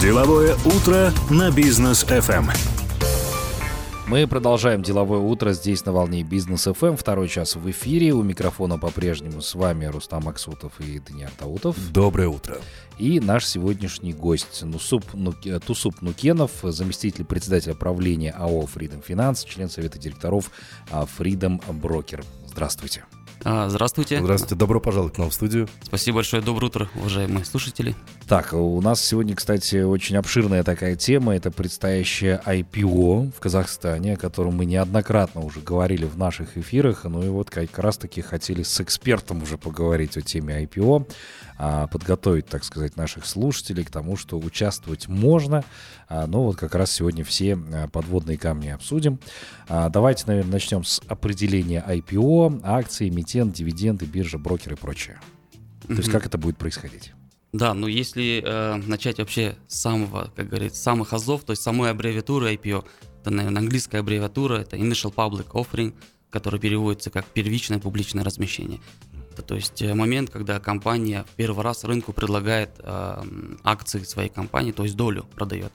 Деловое утро на бизнес FM. Мы продолжаем деловое утро здесь на волне бизнес FM. Второй час в эфире. У микрофона по-прежнему с вами Рустам Аксутов и Даниил Таутов. Доброе утро. И наш сегодняшний гость Нусуп, Нук... Тусуп Нукенов, заместитель председателя правления АО Freedom Finance, член совета директоров а, Freedom Broker. Здравствуйте. А, здравствуйте. Здравствуйте, добро пожаловать к нам в студию. Спасибо большое, доброе утро, уважаемые слушатели. Так, у нас сегодня, кстати, очень обширная такая тема. Это предстоящее IPO в Казахстане, о котором мы неоднократно уже говорили в наших эфирах. Ну и вот как раз-таки хотели с экспертом уже поговорить о теме IPO, подготовить, так сказать, наших слушателей к тому, что участвовать можно. А, но вот как раз сегодня все а, подводные камни обсудим. Давайте, наверное, начнем с определения IPO, акции, эмитент, дивиденды, биржа, брокер и прочее. То есть как это будет происходить? Да, ну если э, начать вообще с самого, как говорится, самых азов, то есть самой аббревиатуры IPO, это, наверное, английская аббревиатура, это Initial Public Offering, который переводится как первичное публичное размещение. Это, то есть э, момент, когда компания в первый раз рынку предлагает э, акции своей компании, то есть долю продает.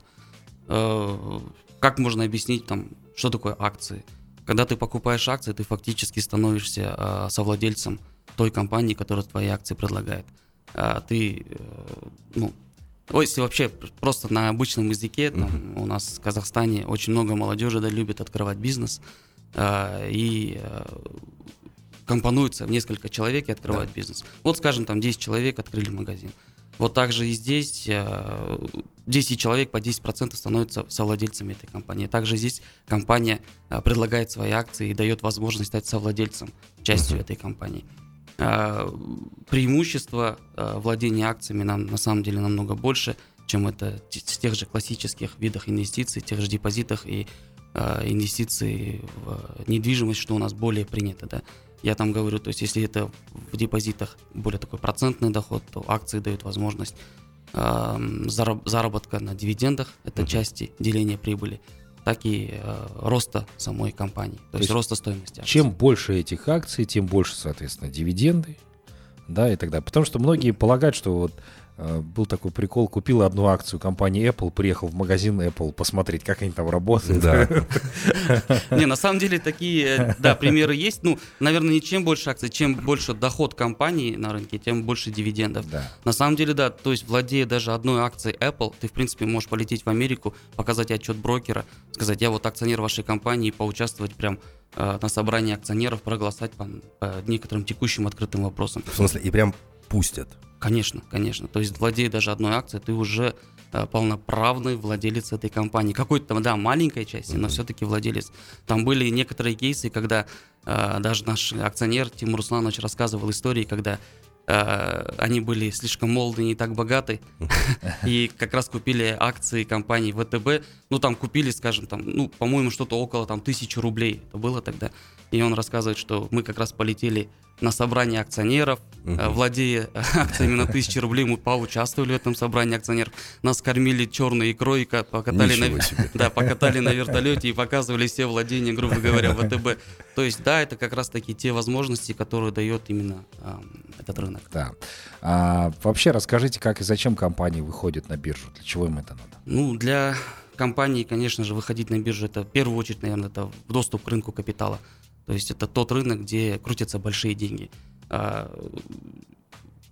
Э, как можно объяснить там, что такое акции? Когда ты покупаешь акции, ты фактически становишься э, совладельцем той компании, которая твои акции предлагает. А ты, э, ну, если вообще просто на обычном языке, там, у нас в Казахстане очень много молодежи да, любит открывать бизнес э, и э, компонуются в несколько человек и открывают да. бизнес. Вот, скажем, там 10 человек открыли магазин. Вот также и здесь э, 10 человек по 10% становятся совладельцами этой компании. Также здесь компания э, предлагает свои акции и дает возможность стать совладельцем, частью uh-huh. этой компании. А, преимущество владения акциями нам на самом деле намного больше, чем это в тех же классических видах инвестиций, тех же депозитах и а, инвестиций в недвижимость, что у нас более принято, да. Я там говорю, то есть если это в депозитах более такой процентный доход, то акции дают возможность заработка на дивидендах, это uh-huh. части деления прибыли так и э, роста самой компании, то, то есть, есть роста стоимости акций. Чем больше этих акций, тем больше, соответственно, дивиденды, да, и так далее. Потому что многие полагают, что вот Э, был такой прикол, купил одну акцию компании Apple, приехал в магазин Apple посмотреть, как они там работают. Да. Не, на самом деле такие, э, да, примеры есть. Ну, наверное, не чем больше акций, чем больше доход компании на рынке, тем больше дивидендов. Да. На самом деле, да, то есть владея даже одной акцией Apple, ты, в принципе, можешь полететь в Америку, показать отчет брокера, сказать, я вот акционер вашей компании, поучаствовать прям э, на собрании акционеров, проголосовать по, по некоторым текущим открытым вопросам. В смысле, и прям пустят? Конечно, конечно. То есть владея даже одной акцией, ты уже э, полноправный владелец этой компании. Какой-то, да, маленькой части, но все-таки владелец. Там были некоторые кейсы, когда э, даже наш акционер Тимур Русланович рассказывал истории, когда э, они были слишком молоды, не так богаты, и как раз купили акции компании ВТБ, ну там купили, скажем, там, ну, по-моему, что-то около там тысячи рублей, это было тогда. И он рассказывает, что мы как раз полетели на собрание акционеров, угу. владея акциями на тысячи рублей, мы поучаствовали в этом собрании акционеров. Нас кормили черной икрой, покатали, на, да, покатали на вертолете и показывали все владения, грубо говоря, ВТБ. То есть, да, это как раз-таки те возможности, которые дает именно э, этот рынок. Да. А, вообще расскажите, как и зачем компании выходят на биржу? Для чего им это надо? Ну, для компании, конечно же, выходить на биржу, это в первую очередь, наверное, это доступ к рынку капитала. То есть это тот рынок, где крутятся большие деньги. А,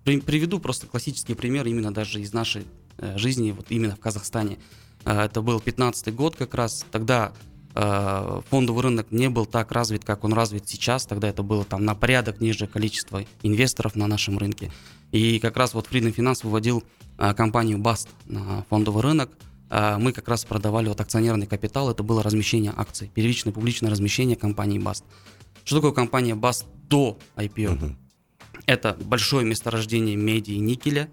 приведу просто классический пример именно даже из нашей э, жизни, вот именно в Казахстане. А, это был 15 год как раз. Тогда а, фондовый рынок не был так развит, как он развит сейчас. Тогда это было там на порядок ниже количества инвесторов на нашем рынке. И как раз вот Freedom Finance выводил компанию BAST на фондовый рынок. Мы как раз продавали вот акционерный капитал, это было размещение акций, первичное публичное размещение компании BAST. Что такое компания BAST до IPO? Угу. Это большое месторождение меди и никеля.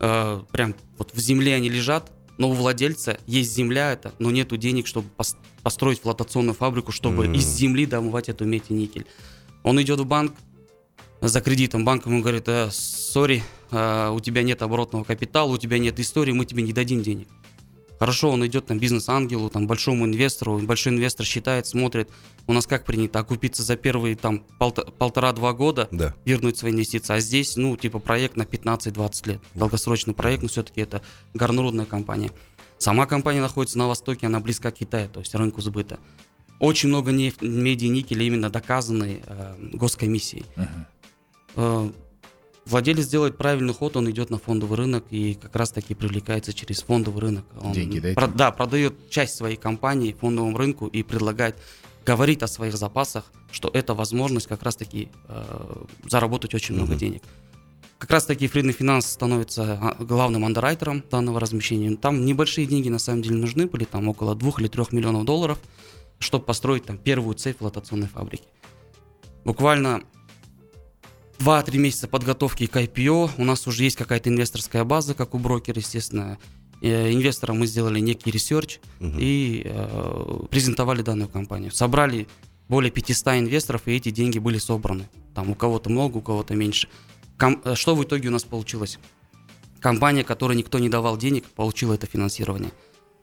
Э, прям вот в земле они лежат, но у владельца есть земля это, но нету денег, чтобы построить флотационную фабрику, чтобы mm из земли добывать эту медь и никель. Он идет в банк за кредитом, банк ему говорит, сори, э, э, у тебя нет оборотного капитала, у тебя нет истории, мы тебе не дадим денег. Хорошо, он идет там бизнес-ангелу, там большому инвестору, большой инвестор считает, смотрит, у нас как принято, окупиться за первые там полта- полтора-два года, Да. вернуть свои инвестиции, а здесь, ну, типа проект на 15-20 лет, долгосрочный проект, но все-таки это горнорудная компания. Сама компания находится на востоке, она близка к Китаю, то есть рынку сбыта. Очень много нефть, меди и никеля именно доказаны э, госкомиссией. Э, Владелец делает правильный ход, он идет на фондовый рынок и как раз таки привлекается через фондовый рынок. Он Деньги дайте. про- да, продает часть своей компании фондовому рынку и предлагает, говорит о своих запасах, что это возможность как раз таки э, заработать очень много Мгм. денег. Как раз таки Фридный Финанс становится а, главным андеррайтером данного размещения. Там небольшие деньги на самом деле нужны были, там около 2 или 3 миллионов долларов, чтобы построить там первую цепь флотационной фабрики. Буквально 2-3 месяца подготовки к IPO. У нас уже есть какая-то инвесторская база, как у брокера, естественно. Э, Инвесторам мы сделали некий research Мгм. и э, презентовали данную компанию. Собрали более 500 инвесторов, и эти деньги были собраны. Там у кого-то много, у кого-то меньше. Ком- э, что в итоге у нас получилось? Компания, которой никто не давал денег, получила это финансирование.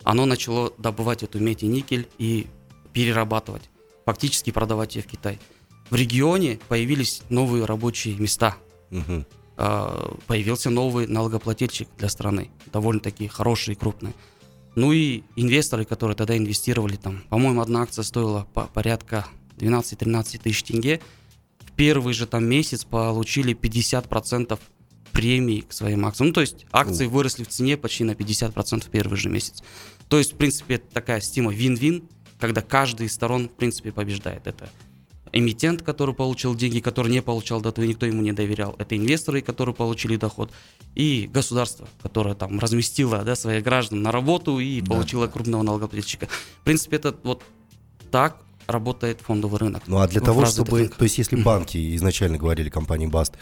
Оно начало добывать эту медь и никель и перерабатывать, фактически продавать ее в Китай. В регионе появились новые рабочие места, а, появился новый налогоплательщик для страны, довольно-таки хороший и крупный. Ну и инвесторы, которые тогда инвестировали, там, по-моему, одна акция стоила по- порядка 12-13 тысяч тенге, в первый же там месяц получили 50% премии к своим акциям. Ну, то есть акции выросли в цене почти на 50% в первый же месяц. То есть, в принципе, это такая система вин-вин, когда каждый из сторон, в принципе, побеждает. Это эмитент, который получил деньги, который не получал до этого, никто ему не доверял. Это инвесторы, которые получили доход. И государство, которое там разместило да, своих граждан на работу и Да. получило крупного налогоплательщика. В принципе, это вот так работает фондовый рынок. Ну а для в того, чтобы... рынках. То есть если банки изначально говорили компании Баст,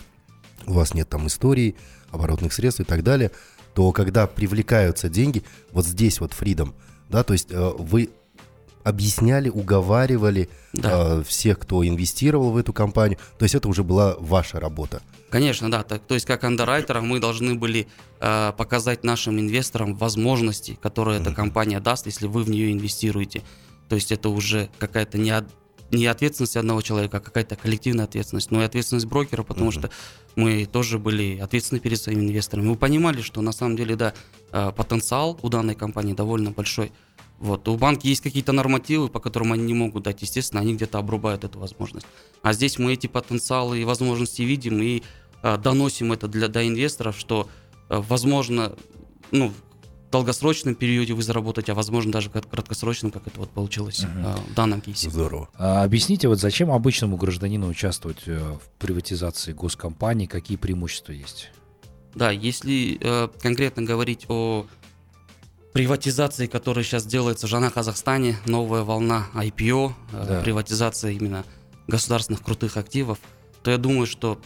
у вас нет там истории, оборотных средств и так далее, то когда привлекаются деньги, вот здесь вот Freedom, да, то есть э, вы объясняли, уговаривали Да. э, всех, кто инвестировал в эту компанию, то есть это уже была ваша работа. Конечно, да. Так, то есть как андеррайтерам мы должны были э, показать нашим инвесторам возможности, которые эта компания даст, если вы в нее инвестируете. То есть это уже какая-то не, от- не ответственность одного человека, а какая-то коллективная ответственность. Но и ответственность брокера, потому Мгм. что мы тоже были ответственны перед своими инвесторами. Мы понимали, что на самом деле, да, э, потенциал у данной компании довольно большой. Вот. У банка есть какие-то нормативы, по которым они не могут дать. Естественно, они где-то обрубают эту возможность. А здесь мы эти потенциалы и возможности видим и э, доносим это для, до инвесторов, что, э, возможно, ну, в долгосрочном периоде вы заработаете, а возможно даже краткосрочном, как это вот получилось Мгм. э, в данном кейсе. Здорово. А объясните, вот зачем обычному гражданину участвовать э, в приватизации госкомпаний, какие преимущества есть? Да, если э, конкретно говорить о приватизации, которая сейчас делается уже на Казахстане, новая волна IPO, э, Да. приватизация именно государственных крутых активов, то я думаю, что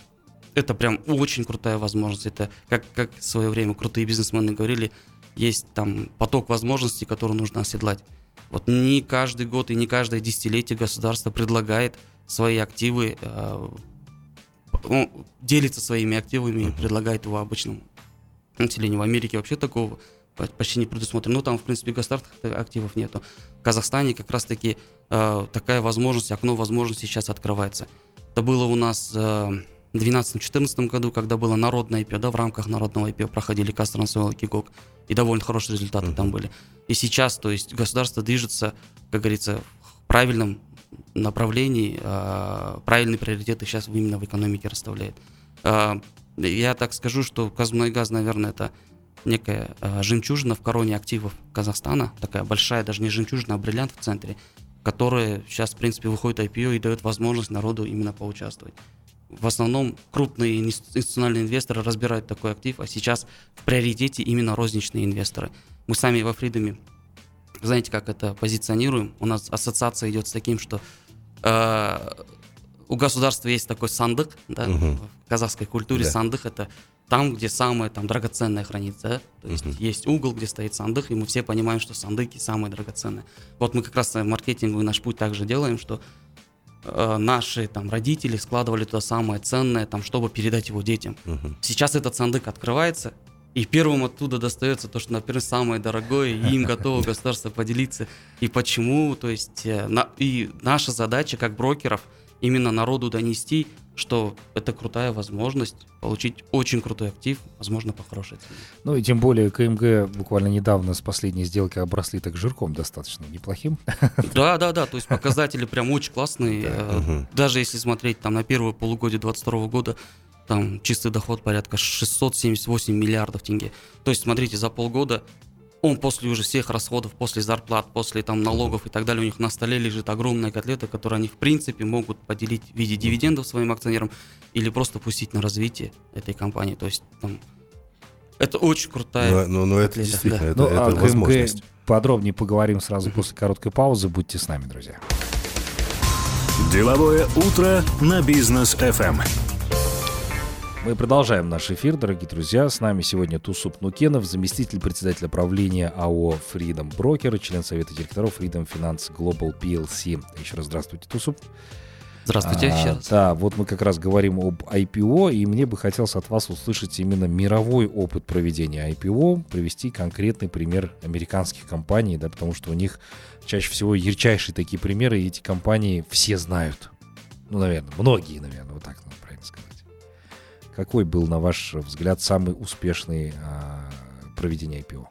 это прям очень крутая возможность. Это как, как в свое время крутые бизнесмены говорили, есть там поток возможностей, который нужно оседлать. Вот не каждый год и не каждое десятилетие государство предлагает свои активы, э, ну, делится своими активами и предлагает его обычному населению. В Америке вообще такого почти не предусмотрено. Ну, там, в принципе, государственных активов нету. В Казахстане как раз-таки э, такая возможность, окно возможностей сейчас открывается. Это было у нас э, в 2012-2014 году, когда было народное IPO, да, в рамках народного IPO проходили Кастрансуэл и Кигок, и довольно хорошие результаты Мгм. там были. И сейчас, то есть, государство движется, как говорится, в правильном направлении, э, правильные приоритеты сейчас именно в экономике расставляет. Э, я так скажу, что Казмунайгаз, наверное, это некая э, жемчужина в короне активов Казахстана, такая большая, даже не жемчужина, а бриллиант в центре, которая сейчас, в принципе, выходит IPO и дает возможность народу именно поучаствовать. В основном крупные институциональные инвесторы разбирают такой актив, а сейчас в приоритете именно розничные инвесторы. Мы сами во Фридоме, знаете, как это позиционируем? У нас ассоциация идет с таким, что э, у государства есть такой сандык, да, Мгм. в казахской культуре Да. сандык это там, где самое там драгоценное хранится, да? то есть Мгм. есть угол, где стоит сандык, и мы все понимаем, что сандыки самые драгоценные. Вот мы как раз маркетинговый наш путь также делаем, что э, наши там родители складывали туда самое ценное, там, чтобы передать его детям. Мгм. Сейчас этот сандык открывается, И первым оттуда достается то, что, например, самое дорогое, и им готово государство поделиться. И почему, то есть, э, на, и наша задача как брокеров именно народу донести, что это крутая возможность получить очень крутой актив, возможно, по хорошей цене. Ну и тем более КМГ буквально недавно с последней сделки обросли так жирком достаточно неплохим. Да, да, да, то есть показатели прям очень классные. Э, Даже если смотреть там на первое полугодие 2022 года, там чистый доход порядка 678 миллиардов тенге. То есть, смотрите, за полгода он после уже всех расходов, после зарплат, после там налогов и так далее, у них на столе лежит огромная котлета, которую они в принципе могут поделить в виде дивидендов своим акционерам или просто пустить на развитие этой компании. То есть там это очень крутая. Ну, ну, ну, это котлета, действительно, да. это, Ну, это КМГ возможность. подробнее поговорим сразу после короткой паузы. Будьте с нами, друзья. Деловое утро на бизнес FM. Мы продолжаем наш эфир, дорогие друзья. С нами сегодня Тусуп Нукенов, заместитель председателя правления АО Freedom Broker, член совета директоров Freedom Finance Global PLC. Еще раз здравствуйте, Тусуп. Здравствуйте, А, еще раз. Да, вот мы как раз говорим об IPO, и мне бы хотелось от вас услышать именно мировой опыт проведения IPO, привести конкретный пример американских компаний, да, потому что у них чаще всего ярчайшие такие примеры, и эти компании все знают. Ну, наверное, многие, наверное, вот так. Какой был, на ваш взгляд, самый успешный а, проведение IPO?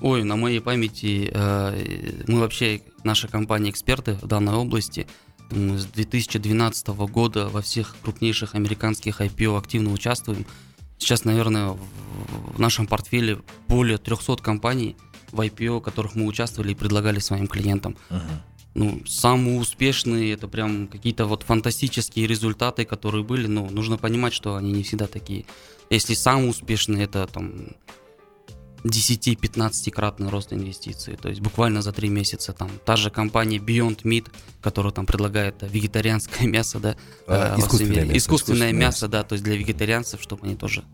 Ой, на моей памяти э, мы вообще, наша компания эксперты в данной области, мы с 2012 года во всех крупнейших американских IPO активно участвуем. Сейчас, наверное, в, нашем портфеле более 300 компаний в IPO, в которых мы участвовали и предлагали своим клиентам. Ну, самые успешные, это прям какие-то вот фантастические результаты, которые были, ну, нужно понимать, что они не всегда такие. Если самые успешные, это там 10-15-кратный рост инвестиций, то есть буквально за три месяца там та же компания Beyond Meat, которая там предлагает э, вегетарианское мясо, да, А, э, искусственное мясо, искусственное искусственное мясо, да, то есть для вегетарианцев, чтобы они тоже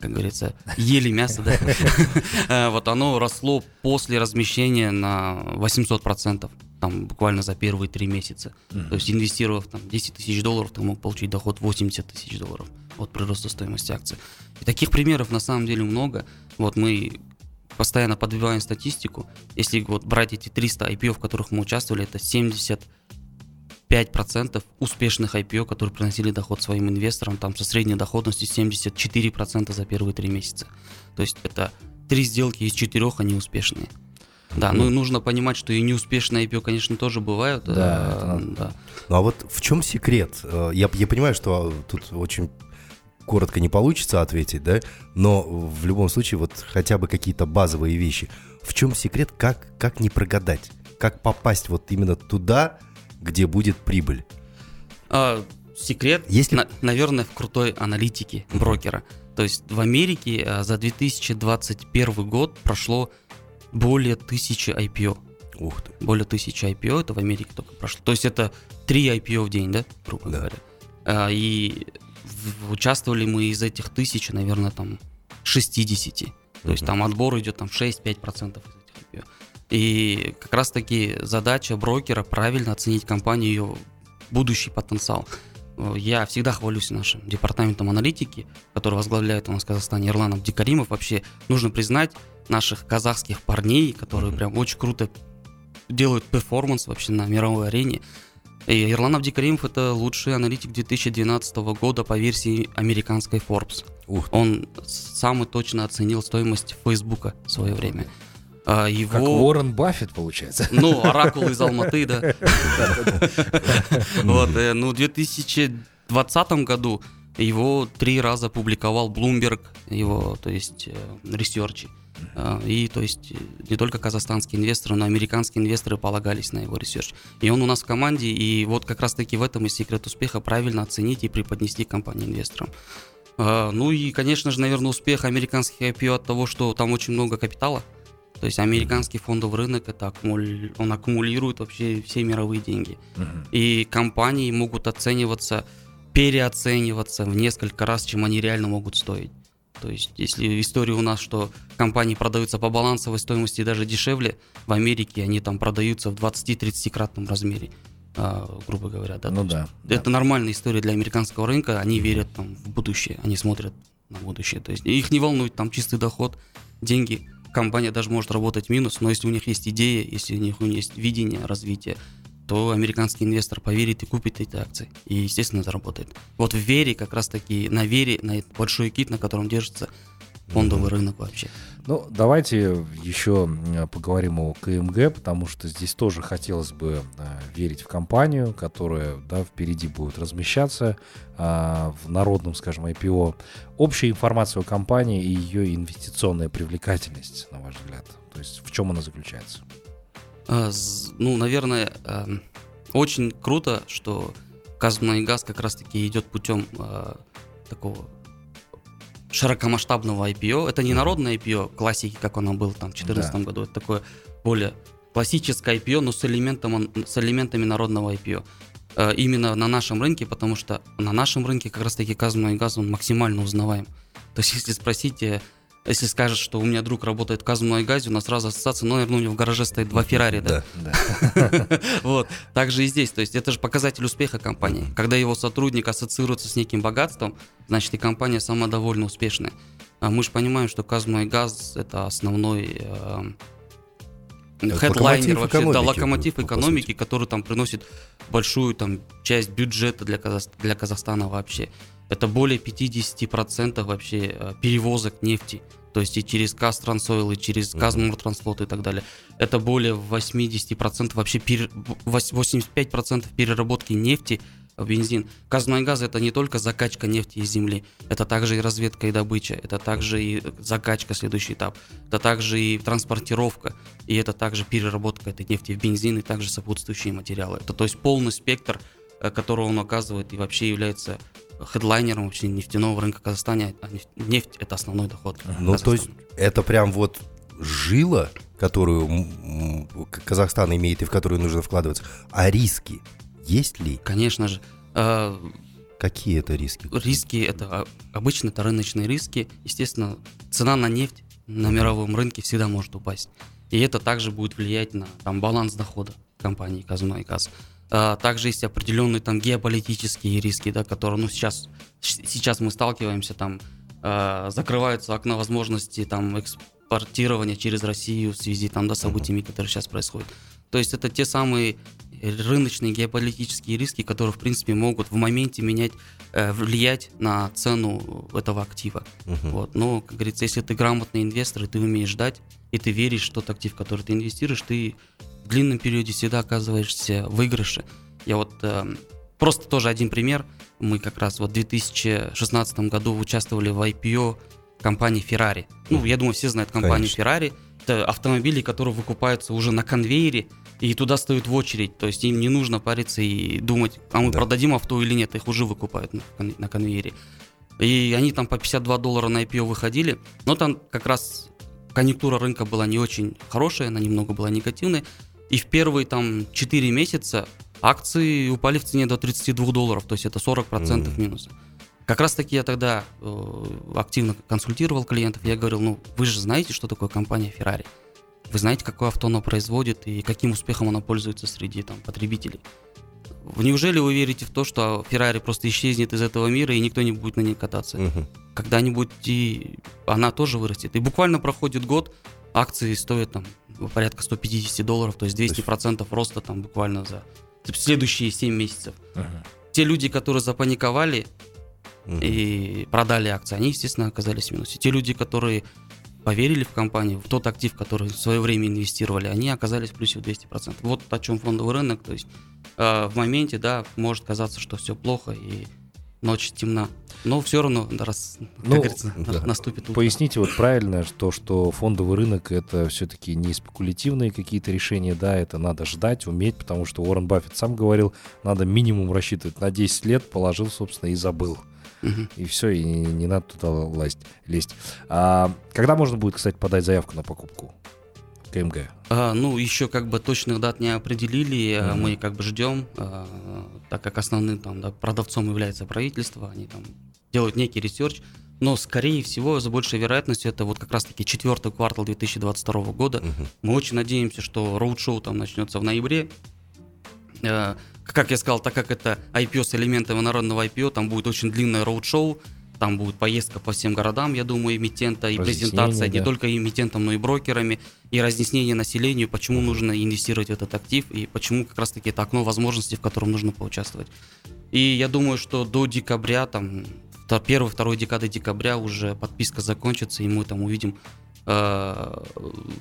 как говорится, ели мясо, да, Э, вот оно росло после размещения на 800%, там буквально за первые три месяца. То есть инвестировав там 10 тысяч долларов, ты мог получить доход 80 тысяч долларов от прироста стоимости акций. И таких примеров на самом деле много. Вот мы постоянно подбиваем статистику. Если вот брать эти 300 IPO, в которых мы участвовали, это 75% успешных IPO, которые приносили доход своим инвесторам, там со средней доходностью 74% за первые три месяца. То есть это три сделки из четырех, они успешные. Да, ну и нужно понимать, что и неуспешные IPO, конечно, тоже бывают. Да, э, да. Ну а вот в чем секрет? Э, Я, я понимаю, что тут очень коротко не получится ответить, да, но в любом случае вот хотя бы какие-то базовые вещи. В чем секрет, как, как не прогадать? Как попасть вот именно туда, где будет прибыль? А, секрет, Если- на- наверное, в крутой аналитике брокера. То есть в Америке за 2021 год прошло более тысячи IPO. Ух ты. Более тысячи IPO, это в Америке только прошло. То есть это 3 IPO в день, да, грубо Да. говоря. А, и участвовали мы из этих тысяч, наверное, там 60. То есть там отбор идет там 6-5% из этих IPO. И как раз таки задача брокера правильно оценить компанию, ее будущий потенциал. Э, Я всегда хвалюсь нашим департаментом аналитики, который возглавляет у нас в Казахстане Ирланов Дикаримов. Вообще нужно признать наших казахских парней, которые прям очень круто делают перформанс вообще на мировой арене. И Ирланов Дикаримов это лучший аналитик 2012 года по версии американской Forbes. Ух ты. Он самый точно оценил стоимость Фейсбука в свое время. А, Его... Как Уоррен Баффет, получается. Ну, оракул из Алматы, да. Вот, э, ну, в 2020 году его три раза публиковал Bloomberg, его, то есть, э, ресерчи. А, И, то есть, не только казахстанские инвесторы, но и американские инвесторы полагались на его research. И он у нас в команде, и вот как раз-таки в этом и секрет успеха правильно оценить и преподнести компании инвесторам. А, Ну и, конечно же, наверное, успех американских IPO от того, что там очень много капитала. То есть американский фондовый рынок это аккумули- он аккумулирует вообще все мировые деньги. И компании могут оцениваться, переоцениваться в несколько раз, чем они реально могут стоить. То есть, если история у нас, что компании продаются по балансовой стоимости даже дешевле, в Америке они там продаются в 20-30 кратном размере, а, грубо говоря. Да, Ну да, да. Это нормальная история для американского рынка, они верят там в будущее, они смотрят на будущее. То есть их не волнует там чистый доход, деньги. Компания даже может работать минус, но если у них есть идея, если у них, у них есть видение развития, то американский инвестор поверит и купит эти акции. И, естественно, заработает. Вот в вере, как раз таки, на вере, на этот большой кит, на котором держится фондовый рынок вообще. Ну, давайте еще поговорим о КМГ, потому что здесь тоже хотелось бы а, верить в компанию, которая да, впереди будет размещаться а, в народном, скажем, IPO. Общая информация о компании и ее инвестиционная привлекательность, на ваш взгляд. То есть в чем она заключается? А, ну, наверное, очень круто, что Казмунайгаз как раз-таки идет путем такого широкомасштабного IPO. Это не народное IPO классики, как оно было там в 2014 да. году. Это такое более классическое IPO, но с, элементом, с элементами народного IPO. Э, именно на нашем рынке, потому что на нашем рынке как раз-таки Казмунайгаз, он максимально узнаваем. То есть, если спросите если скажешь, что у меня друг работает в Казмуной газе, у нас сразу ассоциация, ну, наверное, у него в гараже стоит два Феррари, да? Да. Вот. Также и здесь. То есть это же показатель успеха компании. Когда его сотрудник ассоциируется с неким богатством, значит и компания сама довольно успешная. А мы же понимаем, что Казмуной газ это основной хедлайнер вообще, экономики, да, локомотив экономики, который там приносит большую там часть бюджета для, Казах, для Казахстана вообще. Это более 50% вообще э, перевозок нефти. То есть и через Казтрансойл, и через Казмуртранслот и так далее. Это более 80% вообще, 85% переработки нефти в бензин. Казмайгаз это не только закачка нефти из земли, это также и разведка и добыча, это также и закачка, следующий этап, это также и транспортировка, и это также переработка этой нефти в бензин и также сопутствующие материалы. Это то есть полный спектр, э, который он оказывает и вообще является хедлайнером вообще нефтяного рынка Казахстана, а нефть, нефть это основной доход. Ну, то есть это прям вот жила, которую Казахстан имеет и в которую нужно вкладываться. А риски есть ли? Конечно же. Э, Какие это риски? Риски это а, обычно это рыночные риски. Естественно, цена на нефть на мировом рынке всегда может упасть. И это также будет влиять на там, баланс дохода компании Казуна и Каз. А, также есть определенные там геополитические риски, да, которые, ну, сейчас, сейчас мы сталкиваемся, там, э, закрываются окна возможности там экспортирования через Россию в связи там, да, событиями, которые сейчас происходят. То есть это те самые рыночные геополитические риски, которые, в принципе, могут в моменте менять, э, влиять на цену этого актива. Uh-huh. Вот. Но, как говорится, если ты грамотный инвестор, и ты умеешь ждать, и ты веришь, что тот актив, в который ты инвестируешь, ты в длинном периоде всегда оказываешься в выигрыше. Я вот э, просто тоже один пример. Мы как раз вот в 2016 году участвовали в IPO компании Ferrari. Ну, я думаю, все знают компанию Конечно. Ferrari. Это автомобили, которые выкупаются уже на конвейере, и туда стоят в очередь. То есть им не нужно париться и думать, а мы да. продадим авто или нет, их уже выкупают на, на конвейере. И они там по 52 доллара на IPO выходили, но там как раз конъюнктура рынка была не очень хорошая, она немного была негативная. И в первые там 4 месяца акции упали в цене до 32 долларов, то есть это 40% mm. минуса. Как раз таки я тогда э, активно консультировал клиентов, я говорил, ну вы же знаете, что такое компания Ferrari. Вы знаете, какое авто она производит и каким успехом она пользуется среди там, потребителей. Неужели вы верите в то, что Ferrari просто исчезнет из этого мира и никто не будет на ней кататься? Угу. Когда-нибудь и она тоже вырастет. И буквально проходит год, акции стоят там порядка 150 долларов, то есть 200% процентов роста там буквально за следующие 7 месяцев. Ага. Те люди, которые запаниковали угу. и продали акции, они, естественно, оказались в минусе. Те люди, которые поверили в компанию, в тот актив, который в свое время инвестировали, они оказались в плюсе в 200%. Вот о чем фондовый рынок. То есть э, в моменте, да, может казаться, что все плохо и ночь темна. Но все равно, раз, как ну, говорится, да. наступит утро. Поясните вот правильно, что, что фондовый рынок это все-таки не спекулятивные какие-то решения, да, это надо ждать, уметь, потому что Уоррен Баффет сам говорил, надо минимум рассчитывать на 10 лет, положил, собственно, и забыл. Угу. И все, и не, не надо туда лазить, лезть. А когда можно будет, кстати, подать заявку на покупку? КМГ? А, ну, еще как бы точных дат не определили, угу. мы как бы ждем, а, так как основным там да, продавцом является правительство, они там делают некий research, но, скорее всего, за большей вероятностью, это вот как раз-таки четвертый квартал 2022 года. Угу. Мы очень надеемся, что роуд-шоу там начнется в ноябре. А, как я сказал, так как это IPO с элементами народного IPO, там будет очень длинное роуд-шоу, Там будет поездка по всем городам, я думаю, эмитента, и презентация не да. только эмитентам, но и брокерами, и разъяснение населению, почему нужно инвестировать в этот актив, и почему как раз-таки это окно возможностей, в котором нужно поучаствовать. И я думаю, что до декабря, там, первой, второй декады декабря уже подписка закончится, и мы там увидим э,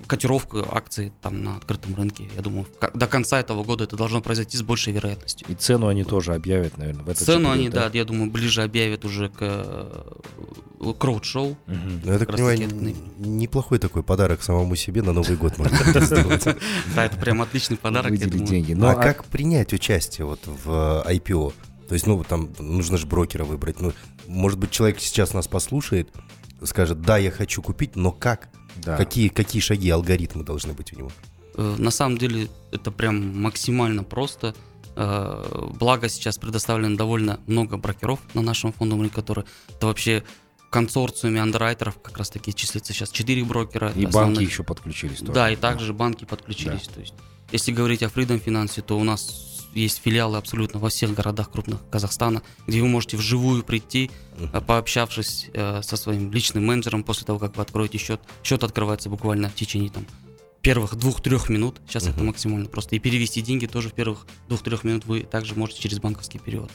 котировку акций там на открытом рынке. Я думаю, до конца этого года это должно произойти с большей вероятностью. И цену они тоже объявят, наверное, в этот Цену период, они, да, я думаю, ближе объявят уже к э, кроуд-шоу. Мгм. Ну, я так понимаю, это неплохой такой подарок самому себе на Новый год можно сделать. Да, это прям отличный подарок, я Выделить думаю. деньги. Ну, а как принять участие вот в э, IPO? То есть, ну, там нужно же брокера выбрать. Ну, может быть, человек сейчас нас послушает, скажет, да, я хочу купить, но как? да. Какие, какие шаги, алгоритмы должны быть у него? Э, На самом деле это прям максимально просто. Э, Благо сейчас предоставлено довольно много брокеров на нашем фондовом рынке, которые это вообще в консорциуме андеррайтеров как раз таки числится сейчас 4 брокера. И основных. банки еще подключились тоже. Да, и также банки подключились. То есть, если говорить о Freedom Finance, то у нас есть филиалы абсолютно во всех городах крупных Казахстана, где вы можете вживую прийти, пообщавшись э, со своим личным менеджером после того, как вы откроете счет. Счет открывается буквально в течение там первых двух-трех минут. Сейчас это Мгм. максимально просто. И перевести деньги тоже в первых двух-трех минут вы также можете через банковский перевод.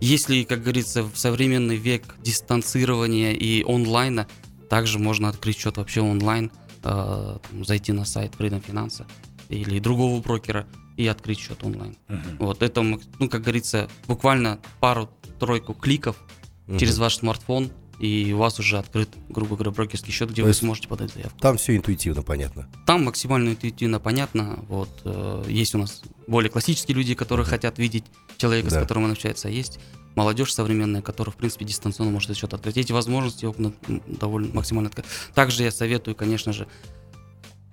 Если, как говорится, в современный век дистанцирования и онлайна, также можно открыть счет вообще онлайн, э, там, зайти на сайт Freedom Finance или другого брокера и открыть счет онлайн. Мгм. Вот это, ну, как говорится, буквально пару-тройку кликов Мгм. через ваш смартфон, и у вас уже открыт, грубо говоря, брокерский счет, где То вы сможете подать заявку. Там все интуитивно понятно. Там максимально интуитивно понятно. Вот э, есть у нас более классические люди, которые хотят видеть человека, Да. с которым он общается, а есть молодежь современная, которая, в принципе, дистанционно может этот счет открыть. Эти возможности окна довольно максимально открыты. Также я советую, конечно же,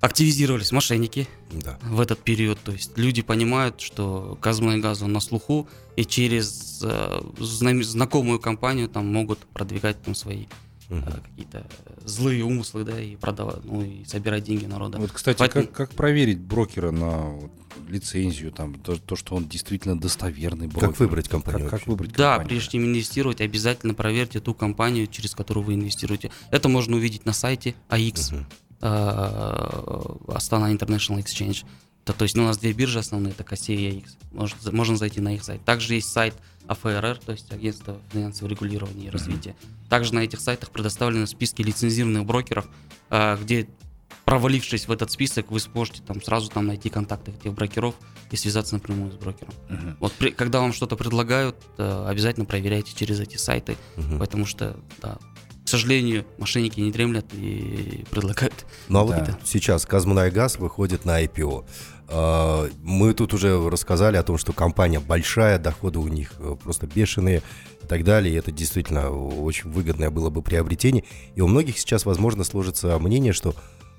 активизировались мошенники Да. в этот период. То есть люди понимают, что Казмунай газ он на слуху, и через э, знакомую компанию там могут продвигать там свои э, Мгм. какие-то злые умыслы, да, и продавать, ну и собирать деньги народа. Вот, кстати, Поэтому- как, как проверить брокера на вот лицензию, там, то, то, что он действительно достоверный брокер? Как выбрать компанию Как, как выбрать Да, компанию? прежде чем инвестировать, обязательно проверьте ту компанию, через которую вы инвестируете. Это можно увидеть на сайте AX, Мгм. Э, Астана International Exchange. То, то есть ну, у нас две биржи основные, это и AX. Может, можно зайти на их сайт. Также есть сайт АФРР, то есть Агентство финансового регулирования и развития. Также на этих сайтах предоставлены списки лицензированных брокеров, э, где провалившись в этот список, вы сможете там сразу там найти контакты этих брокеров и связаться напрямую с брокером. Мгм. Вот при- когда вам что-то предлагают, э, обязательно проверяйте через эти сайты, Мгм. потому что, да, к сожалению, мошенники не дремлят и предлагают. Ну а Да. вот сейчас Казмунай Газ выходит на IPO. А, Мы тут уже рассказали о том, что компания большая, доходы у них э, просто бешеные и так далее. И это действительно очень выгодное было бы приобретение. И у многих сейчас, возможно, сложится мнение, что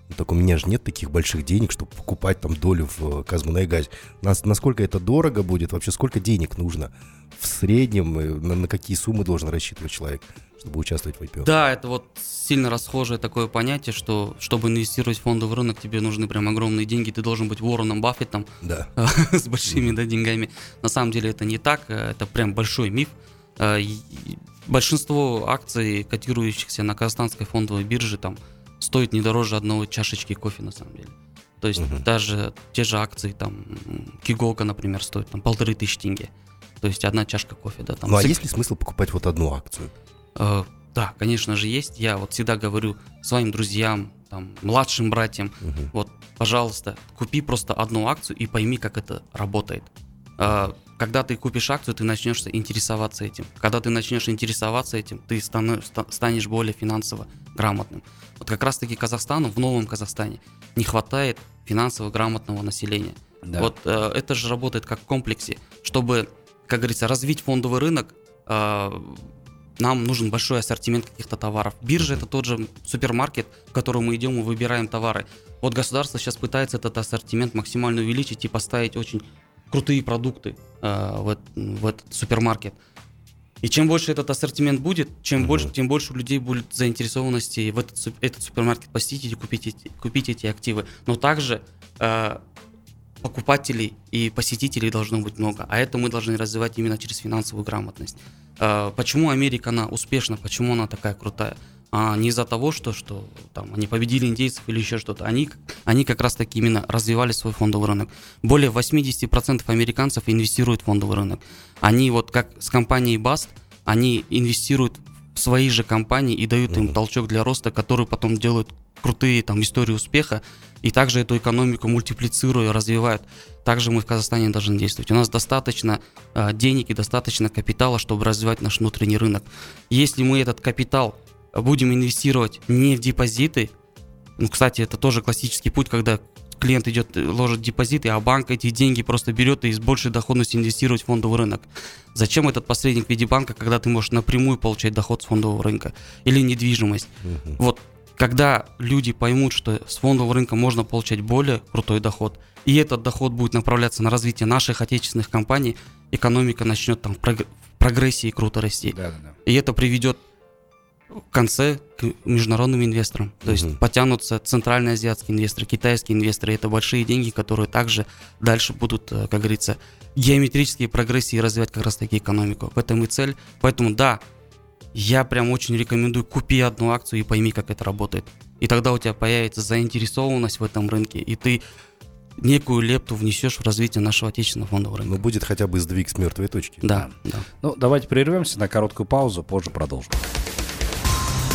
«Ну, так у меня же нет таких больших денег, чтобы покупать там долю в э, Казмунайгазе. Нас, насколько это дорого будет? Вообще сколько денег нужно в среднем? э, На, на какие суммы должен рассчитывать человек, чтобы участвовать в IPO? Да, это вот сильно расхожее такое понятие, что чтобы инвестировать в фондовый рынок, тебе нужны прям огромные деньги, ты должен быть Уорреном Баффетом Да. с большими да, деньгами. На самом деле это не так, э, это прям большой миф. Э, Большинство акций, котирующихся на казахстанской фондовой бирже, там стоит не дороже одной чашечки кофе на самом деле. То есть Мгм. даже те же акции, там, м, Киголка, например, стоит там полторы тысячи тенге. То есть одна чашка кофе, да, там. Ну а есть ли смысл покупать вот одну акцию? Э, да, конечно же, есть. Я вот всегда говорю своим друзьям, там, младшим братьям, Мгм. вот, пожалуйста, купи просто одну акцию и пойми, как это работает. Э, Когда ты купишь акцию, ты начнешь интересоваться этим. Когда ты начнешь интересоваться этим, ты станешь более финансово грамотным. Вот как раз-таки Казахстану, в новом Казахстане, не хватает финансово грамотного населения. Да. Вот э, это же работает как в комплексе. Чтобы, как говорится, развить фондовый рынок, э, нам нужен большой ассортимент каких-то товаров. Биржа это тот же супермаркет, в который мы идем и выбираем товары. Вот государство сейчас пытается этот ассортимент максимально увеличить и поставить очень крутые продукты э, в, эт- в этот супермаркет. И чем больше этот ассортимент будет, чем Мгм. больше, тем больше у людей будет заинтересованности в этот, этот супермаркет посетить и купить эти, купить эти активы. Но также э, покупателей и посетителей должно быть много. А это мы должны развивать именно через финансовую грамотность. Э, почему Америка, она успешна, почему она такая крутая? А не из-за того, что, что там, они победили индейцев или еще что-то. Они, они как раз таки именно развивали свой фондовый рынок. Более 80% американцев инвестируют в фондовый рынок. Они вот как с компанией Bast, они инвестируют свои же компании и дают им толчок для роста, который потом делают крутые там истории успеха и также эту экономику мультиплицируя, развивают. Также мы в Казахстане должны действовать. У нас достаточно э, денег и достаточно капитала, чтобы развивать наш внутренний рынок. Если мы этот капитал будем инвестировать не в депозиты, ну, кстати, это тоже классический путь, когда клиент идет, ложит депозиты, а банк эти деньги просто берет и с большей доходностью инвестирует в фондовый рынок. Зачем этот посредник в виде банка, когда ты можешь напрямую получать доход с фондового рынка или недвижимость? Угу. Вот когда люди поймут, что с фондового рынка можно получать более крутой доход, и этот доход будет направляться на развитие наших отечественных компаний, экономика начнет там в прогрессии круто расти. Да, да, да. И это приведет в конце к международным инвесторам. То есть потянутся центральные азиатские инвесторы, китайские инвесторы. Это большие деньги, которые также дальше будут, э, как говорится, геометрические прогрессии развивать как раз таки экономику. В этом и цель. Поэтому да, я прям очень рекомендую, купи одну акцию и пойми, как это работает. И тогда у тебя появится заинтересованность в этом рынке, и ты некую лепту внесешь в развитие нашего отечественного фондового рынка. Ну, будет хотя бы сдвиг с мертвой точки. Да, да. Ну, давайте прервемся на короткую паузу, позже продолжим.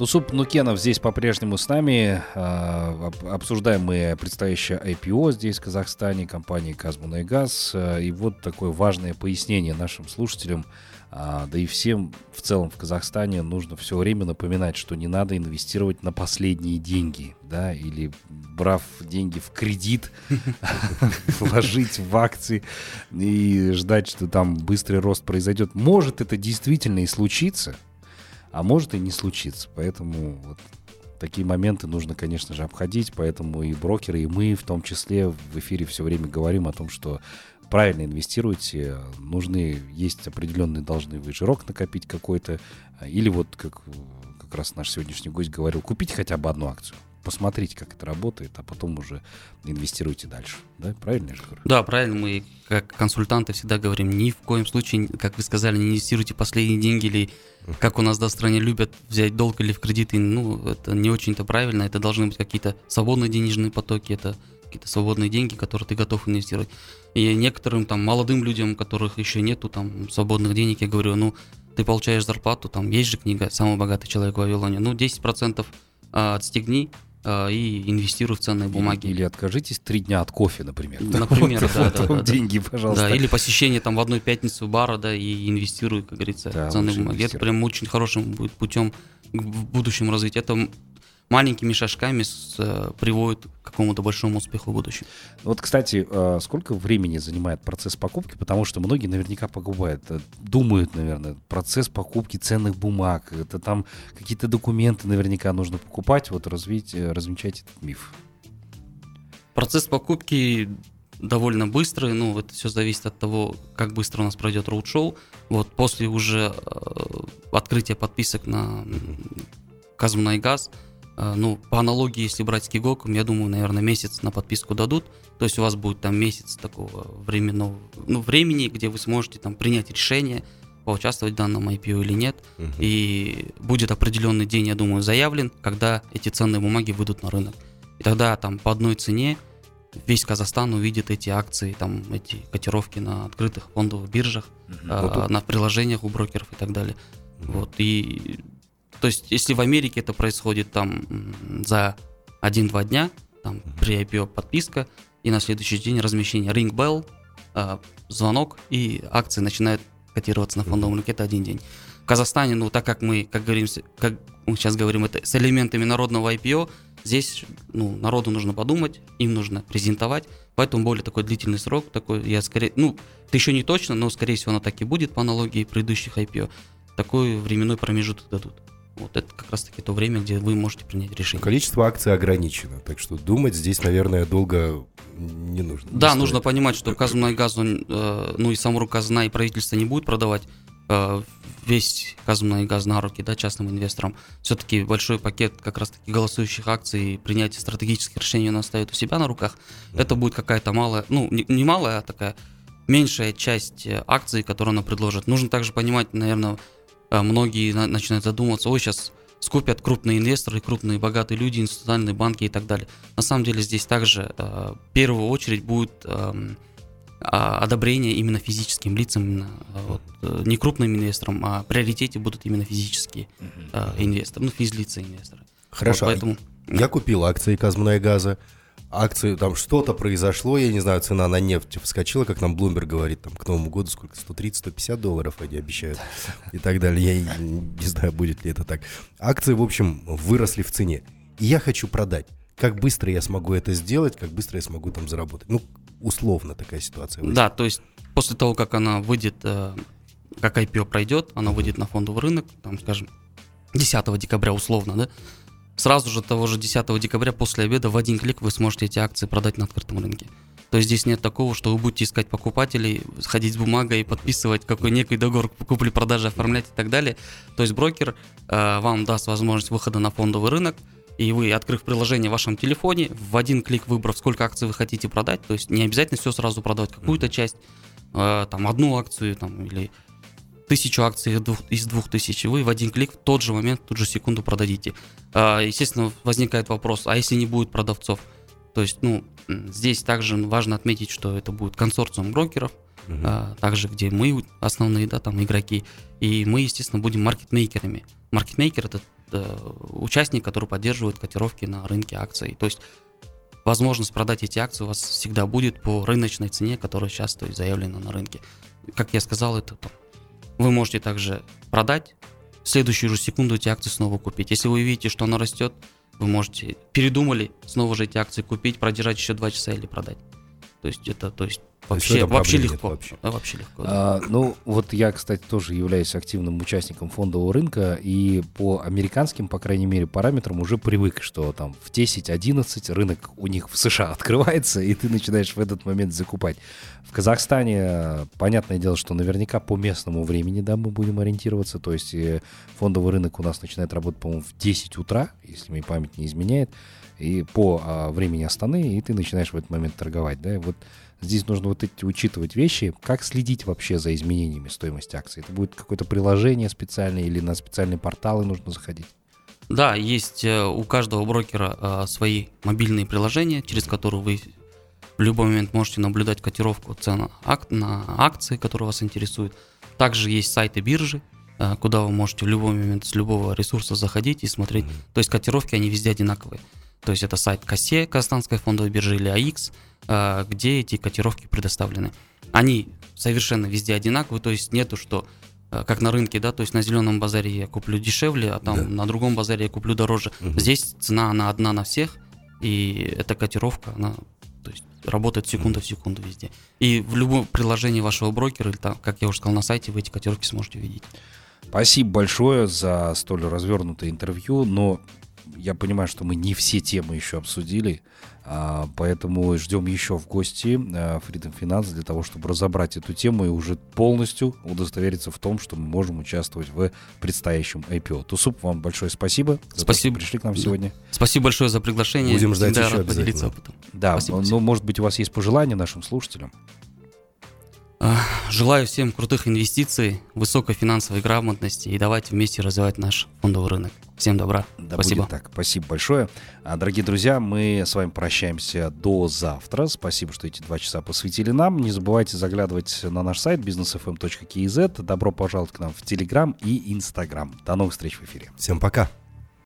Тусуп Нукенов здесь по-прежнему с нами. А, обсуждаем мы предстоящее IPO здесь, в Казахстане, компании «Казмунайгаз». А, и вот такое важное пояснение нашим слушателям, а, да и всем в целом в Казахстане нужно все время напоминать, что не надо инвестировать на последние деньги, да, или брав деньги в кредит, вложить в акции и ждать, что там быстрый рост произойдет. Может это действительно и случится, а может и не случиться. Поэтому вот такие моменты нужно, конечно же, обходить. Поэтому и брокеры, и мы в том числе в эфире все время говорим о том, что правильно инвестируйте, нужны, есть определенные, должны вы жирок накопить какой-то, или вот, как, как раз наш сегодняшний гость говорил, купить хотя бы одну акцию посмотрите, как это работает, а потом уже инвестируйте дальше. Да, правильно я же говорю? Да, правильно. Мы как консультанты всегда говорим, ни в коем случае, как вы сказали, не инвестируйте последние деньги или как у нас в стране любят взять долг или в кредиты. Ну, это не очень-то правильно. Это должны быть какие-то свободные денежные потоки, это какие-то свободные деньги, которые ты готов инвестировать. И некоторым там молодым людям, которых еще нету там свободных денег, я говорю, ну, ты получаешь зарплату, там есть же книга «Самый богатый человек в Вавилоне», ну, 10% а, отстегни, и инвестирую в ценные бумаги. Или, или откажитесь три дня от кофе, например. Например, вот, да, да, да, деньги, пожалуйста. Да, или посещение там в одной пятницу бара, да, и инвестирую, как говорится, да, в ценные бумаги. Это прям очень хорошим будет путем в будущем развития. Это маленькими шажками с, э, приводит к какому-то большому успеху в будущем. Вот, кстати, э, сколько времени занимает процесс покупки? Потому что многие наверняка покупают, э, думают, наверное, процесс покупки ценных бумаг, это там какие-то документы наверняка нужно покупать. Вот развить, развенчать этот миф. Процесс покупки довольно быстрый, ну, это все зависит от того, как быстро у нас пройдет роуд-шоу. Вот после уже э, открытия подписок на Казмунайгаз, газ ну, по аналогии, если брать с Кигоком, я думаю, наверное, месяц на подписку дадут. То есть у вас будет там месяц такого временного, ну, времени, где вы сможете там принять решение, поучаствовать в данном IPO или нет. Угу. И будет определенный день, я думаю, заявлен, когда эти ценные бумаги выйдут на рынок. И тогда там по одной цене весь Казахстан увидит эти акции, там эти котировки на открытых фондовых биржах, угу. а, на приложениях у брокеров и так далее. Угу. Вот и то есть, если в Америке это происходит там за 1-2 дня, там при IPO подписка, и на следующий день размещение ring bell, э, звонок, и акции начинают котироваться на фондовом рынке, это один день. В Казахстане, ну, так как мы, как говорим, как мы сейчас говорим, это с элементами народного IPO, здесь, ну, народу нужно подумать, им нужно презентовать, поэтому более такой длительный срок, такой, я скорее, ну, это еще не точно, но, скорее всего, оно так и будет по аналогии предыдущих IPO, такой временной промежуток дадут. Вот это как раз-таки то время, где вы можете принять решение. Количество акций ограничено, так что думать здесь, наверное, долго не нужно. Да, не нужно понимать, что Казмунайгаз, э, ну и сам Казна и правительство не будет продавать э, весь газ на руки, да, частным инвесторам. Все-таки большой пакет как раз-таки голосующих акций и принятие стратегических решений он оставит у себя на руках. Это будет какая-то малая, ну, не, не малая, а такая меньшая часть э, акций, которую она предложит. Нужно также понимать, наверное, многие на, начинают задумываться, ой, сейчас скупят крупные инвесторы, крупные богатые люди, институциональные банки и так далее. На самом деле здесь также э, в первую очередь будет э, одобрение именно физическим лицам, именно, э, вот, э, не крупным инвесторам, а в приоритете будут именно физические э, инвесторы, ну, физлица инвесторы. Хорошо. Вот поэтому... Я купил акции Казмунайгаза. Акции, там что-то произошло, я не знаю, цена на нефть вскочила, как нам Блумберг говорит, там к Новому году сколько, 130-150 долларов они обещают и так далее. Я не знаю, будет ли это так. Акции, в общем, выросли в цене. И я хочу продать. Как быстро я смогу это сделать, как быстро я смогу там заработать. Ну, условно такая ситуация. Да, то есть после того, как она выйдет, э, как IPO пройдет, она выйдет на фондовый рынок, там, скажем, 10 декабря условно, да, сразу же того же 10 декабря после обеда в один клик вы сможете эти акции продать на открытом рынке. То есть здесь нет такого, что вы будете искать покупателей, сходить с бумагой, подписывать какой некий договор купли-продажи, оформлять и так далее. То есть брокер э, вам даст возможность выхода на фондовый рынок, и вы, открыв приложение в вашем телефоне, в один клик выбрав, сколько акций вы хотите продать, то есть не обязательно все сразу продавать, какую-то часть, э, там одну акцию там, или тысячу акций из двух тысяч, вы в один клик в тот же момент, в ту же секунду продадите. А, естественно, возникает вопрос, а если не будет продавцов? То есть, ну, здесь также важно отметить, что это будет консорциум брокеров, uh-huh. а, также где мы основные, да, там игроки, и мы, естественно, будем маркетмейкерами. Маркетмейкер это, это участник, который поддерживает котировки на рынке акций. То есть возможность продать эти акции у вас всегда будет по рыночной цене, которая сейчас то есть, заявлена на рынке. Как я сказал, это там, вы можете также продать, в следующую же секунду эти акции снова купить. Если вы видите, что она растет, вы можете, передумали, снова же эти акции купить, продержать еще 2 часа или продать. То есть это, то есть Вообще, вообще легко. Вообще. Да, вообще легко. Да. А, ну, вот я, кстати, тоже являюсь активным участником фондового рынка, и по американским, по крайней мере, параметрам уже привык, что там в 10-11 рынок у них в США открывается, и ты начинаешь в этот момент закупать. В Казахстане, понятное дело, что наверняка по местному времени, да, мы будем ориентироваться, то есть э, фондовый рынок у нас начинает работать, по-моему, в 10 утра, если мне память не изменяет, и по а, времени Астаны, и ты начинаешь в этот момент торговать, да, вот Здесь нужно вот эти учитывать вещи. Как следить вообще за изменениями стоимости акций? Это будет какое-то приложение специальное или на специальные порталы нужно заходить? Да, есть э, у каждого брокера э, свои мобильные приложения, через которые вы в любой момент можете наблюдать котировку цен на акции, которые вас интересуют. Также есть сайты биржи, э, куда вы можете в любой момент с любого ресурса заходить и смотреть. То есть котировки, они везде одинаковые. То есть это сайт КАСЕ, Казахстанской фондовой биржи, или АИКС, а, где эти котировки предоставлены. Они совершенно везде одинаковые, то есть нету, что а, как на рынке, да, то есть на зеленом базаре я куплю дешевле, а там да. на другом базаре я куплю дороже. Угу. Здесь цена, она одна на всех, и эта котировка, она то есть, работает секунда в секунду везде. И в любом приложении вашего брокера, или там, как я уже сказал, на сайте вы эти котировки сможете увидеть. Спасибо большое за столь развернутое интервью, но я понимаю, что мы не все темы еще обсудили, а, поэтому ждем еще в гости а, Freedom Finance для того, чтобы разобрать эту тему и уже полностью удостовериться в том, что мы можем участвовать в предстоящем IPO. Тусуп, вам большое спасибо. За спасибо. То, пришли к нам сегодня. Спасибо большое за приглашение. Будем ждать Всегда еще поделиться опытом. Да, спасибо, ну, может быть, у вас есть пожелания нашим слушателям? Желаю всем крутых инвестиций, высокой финансовой грамотности и давайте вместе развивать наш фондовый рынок. Всем добра. Да Спасибо. так. Спасибо большое. А, дорогие друзья, мы с вами прощаемся до завтра. Спасибо, что эти два часа посвятили нам. Не забывайте заглядывать на наш сайт businessfm.kz. Добро пожаловать к нам в Телеграм и Инстаграм. До новых встреч в эфире. Всем пока.